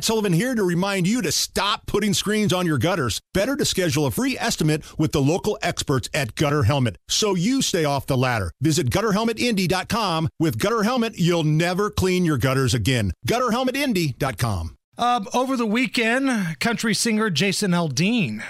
Matt Sullivan here to remind you to stop putting screens on your gutters. Better to schedule a free estimate with the local experts at Gutter Helmet so you stay off the ladder. Visit gutterhelmetindy.com. With Gutter Helmet, you'll never clean your gutters again. Gutterhelmetindy.com. Um, over the weekend, country singer Jason Aldean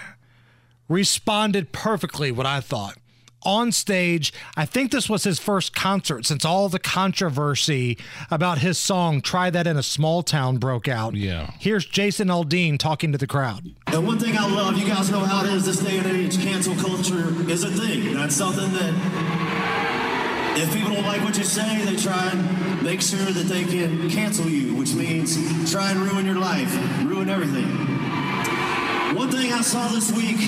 responded perfectly, what I thought. On stage, I think this was his first concert since all the controversy about his song Try That in a Small Town broke out. Yeah. Here's Jason Aldean talking to the crowd. And one thing I love, you guys know how it is this day and age, cancel culture is a thing. That's something that if people don't like what you say, they try and make sure that they can cancel you, which means try and ruin your life, ruin everything. One thing I saw this week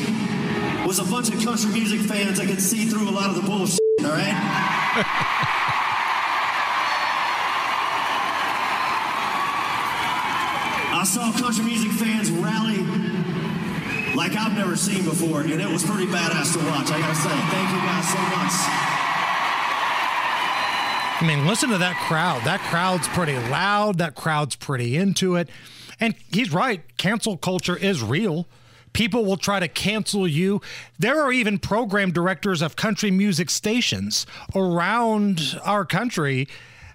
was a bunch of country music fans that could see through a lot of the bullshit, all right? I saw country music fans rally like I've never seen before, and it was pretty badass to watch. I gotta say, thank you guys so much. I mean, listen to that crowd. That crowd's pretty loud. That crowd's pretty into it. And he's right. Cancel culture is real. People will try to cancel you. There are even program directors of country music stations around our country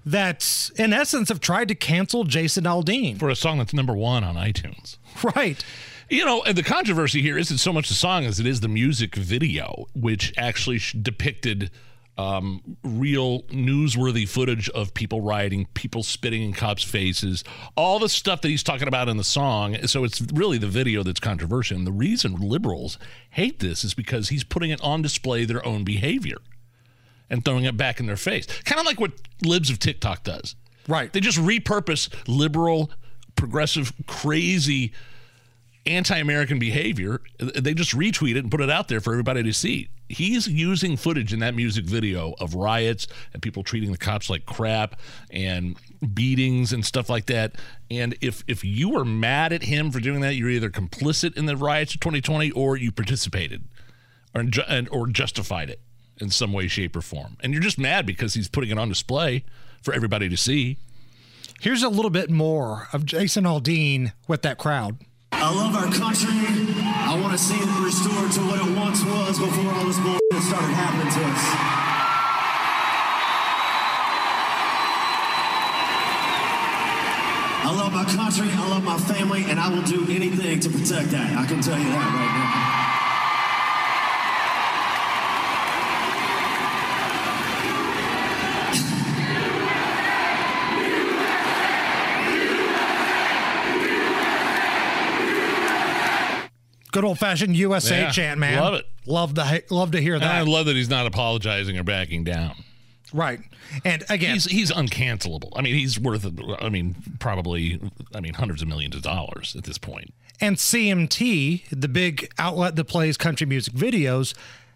that, in essence, have tried to cancel Jason Aldean. For a song that's number one on iTunes. Right. You know, and the controversy here isn't so much the song as it is the music video, which actually depicted um, real newsworthy footage of people rioting, people spitting in cops' faces, all the stuff that he's talking about in the song. So it's really the video that's controversial. And the reason liberals hate this is because he's putting it on display their own behavior and throwing it back in their face. Kind of like what libs of TikTok does. Right. They just repurpose liberal, progressive, crazy, anti American behavior. They just retweet it and put it out there for everybody to see. He's using footage in that music video of riots and people treating the cops like crap and beatings and stuff like that. And if if you were mad at him for doing that, you're either complicit in the riots of 2020 or you participated or and, or justified it in some way, shape, or form. And you're just mad because he's putting it on display for everybody to see. Here's a little bit more of Jason Aldean with that crowd. I love our country. I want to see it restored to what it once was before all this bullshit started happening to us. I love my country, I love my family, and I will do anything to protect that. I can tell you that right now. Good old fashioned USA Yeah, chant, man. love it. Love to love to hear And that. I love that he's not apologizing or backing down. right. And again, He's he's uncancelable. I mean, he's worth I mean, probably I mean hundreds of millions of dollars at this point. and CMT, the big outlet that plays country music videos,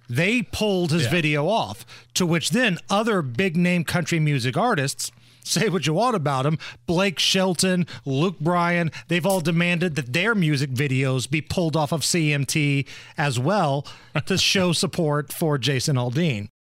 they pulled his Yeah. video off. To which then other big name country music artists say what you want about him. Blake Shelton, Luke Bryan, they've all demanded that their music videos be pulled off of CMT as well to show support for Jason Aldean.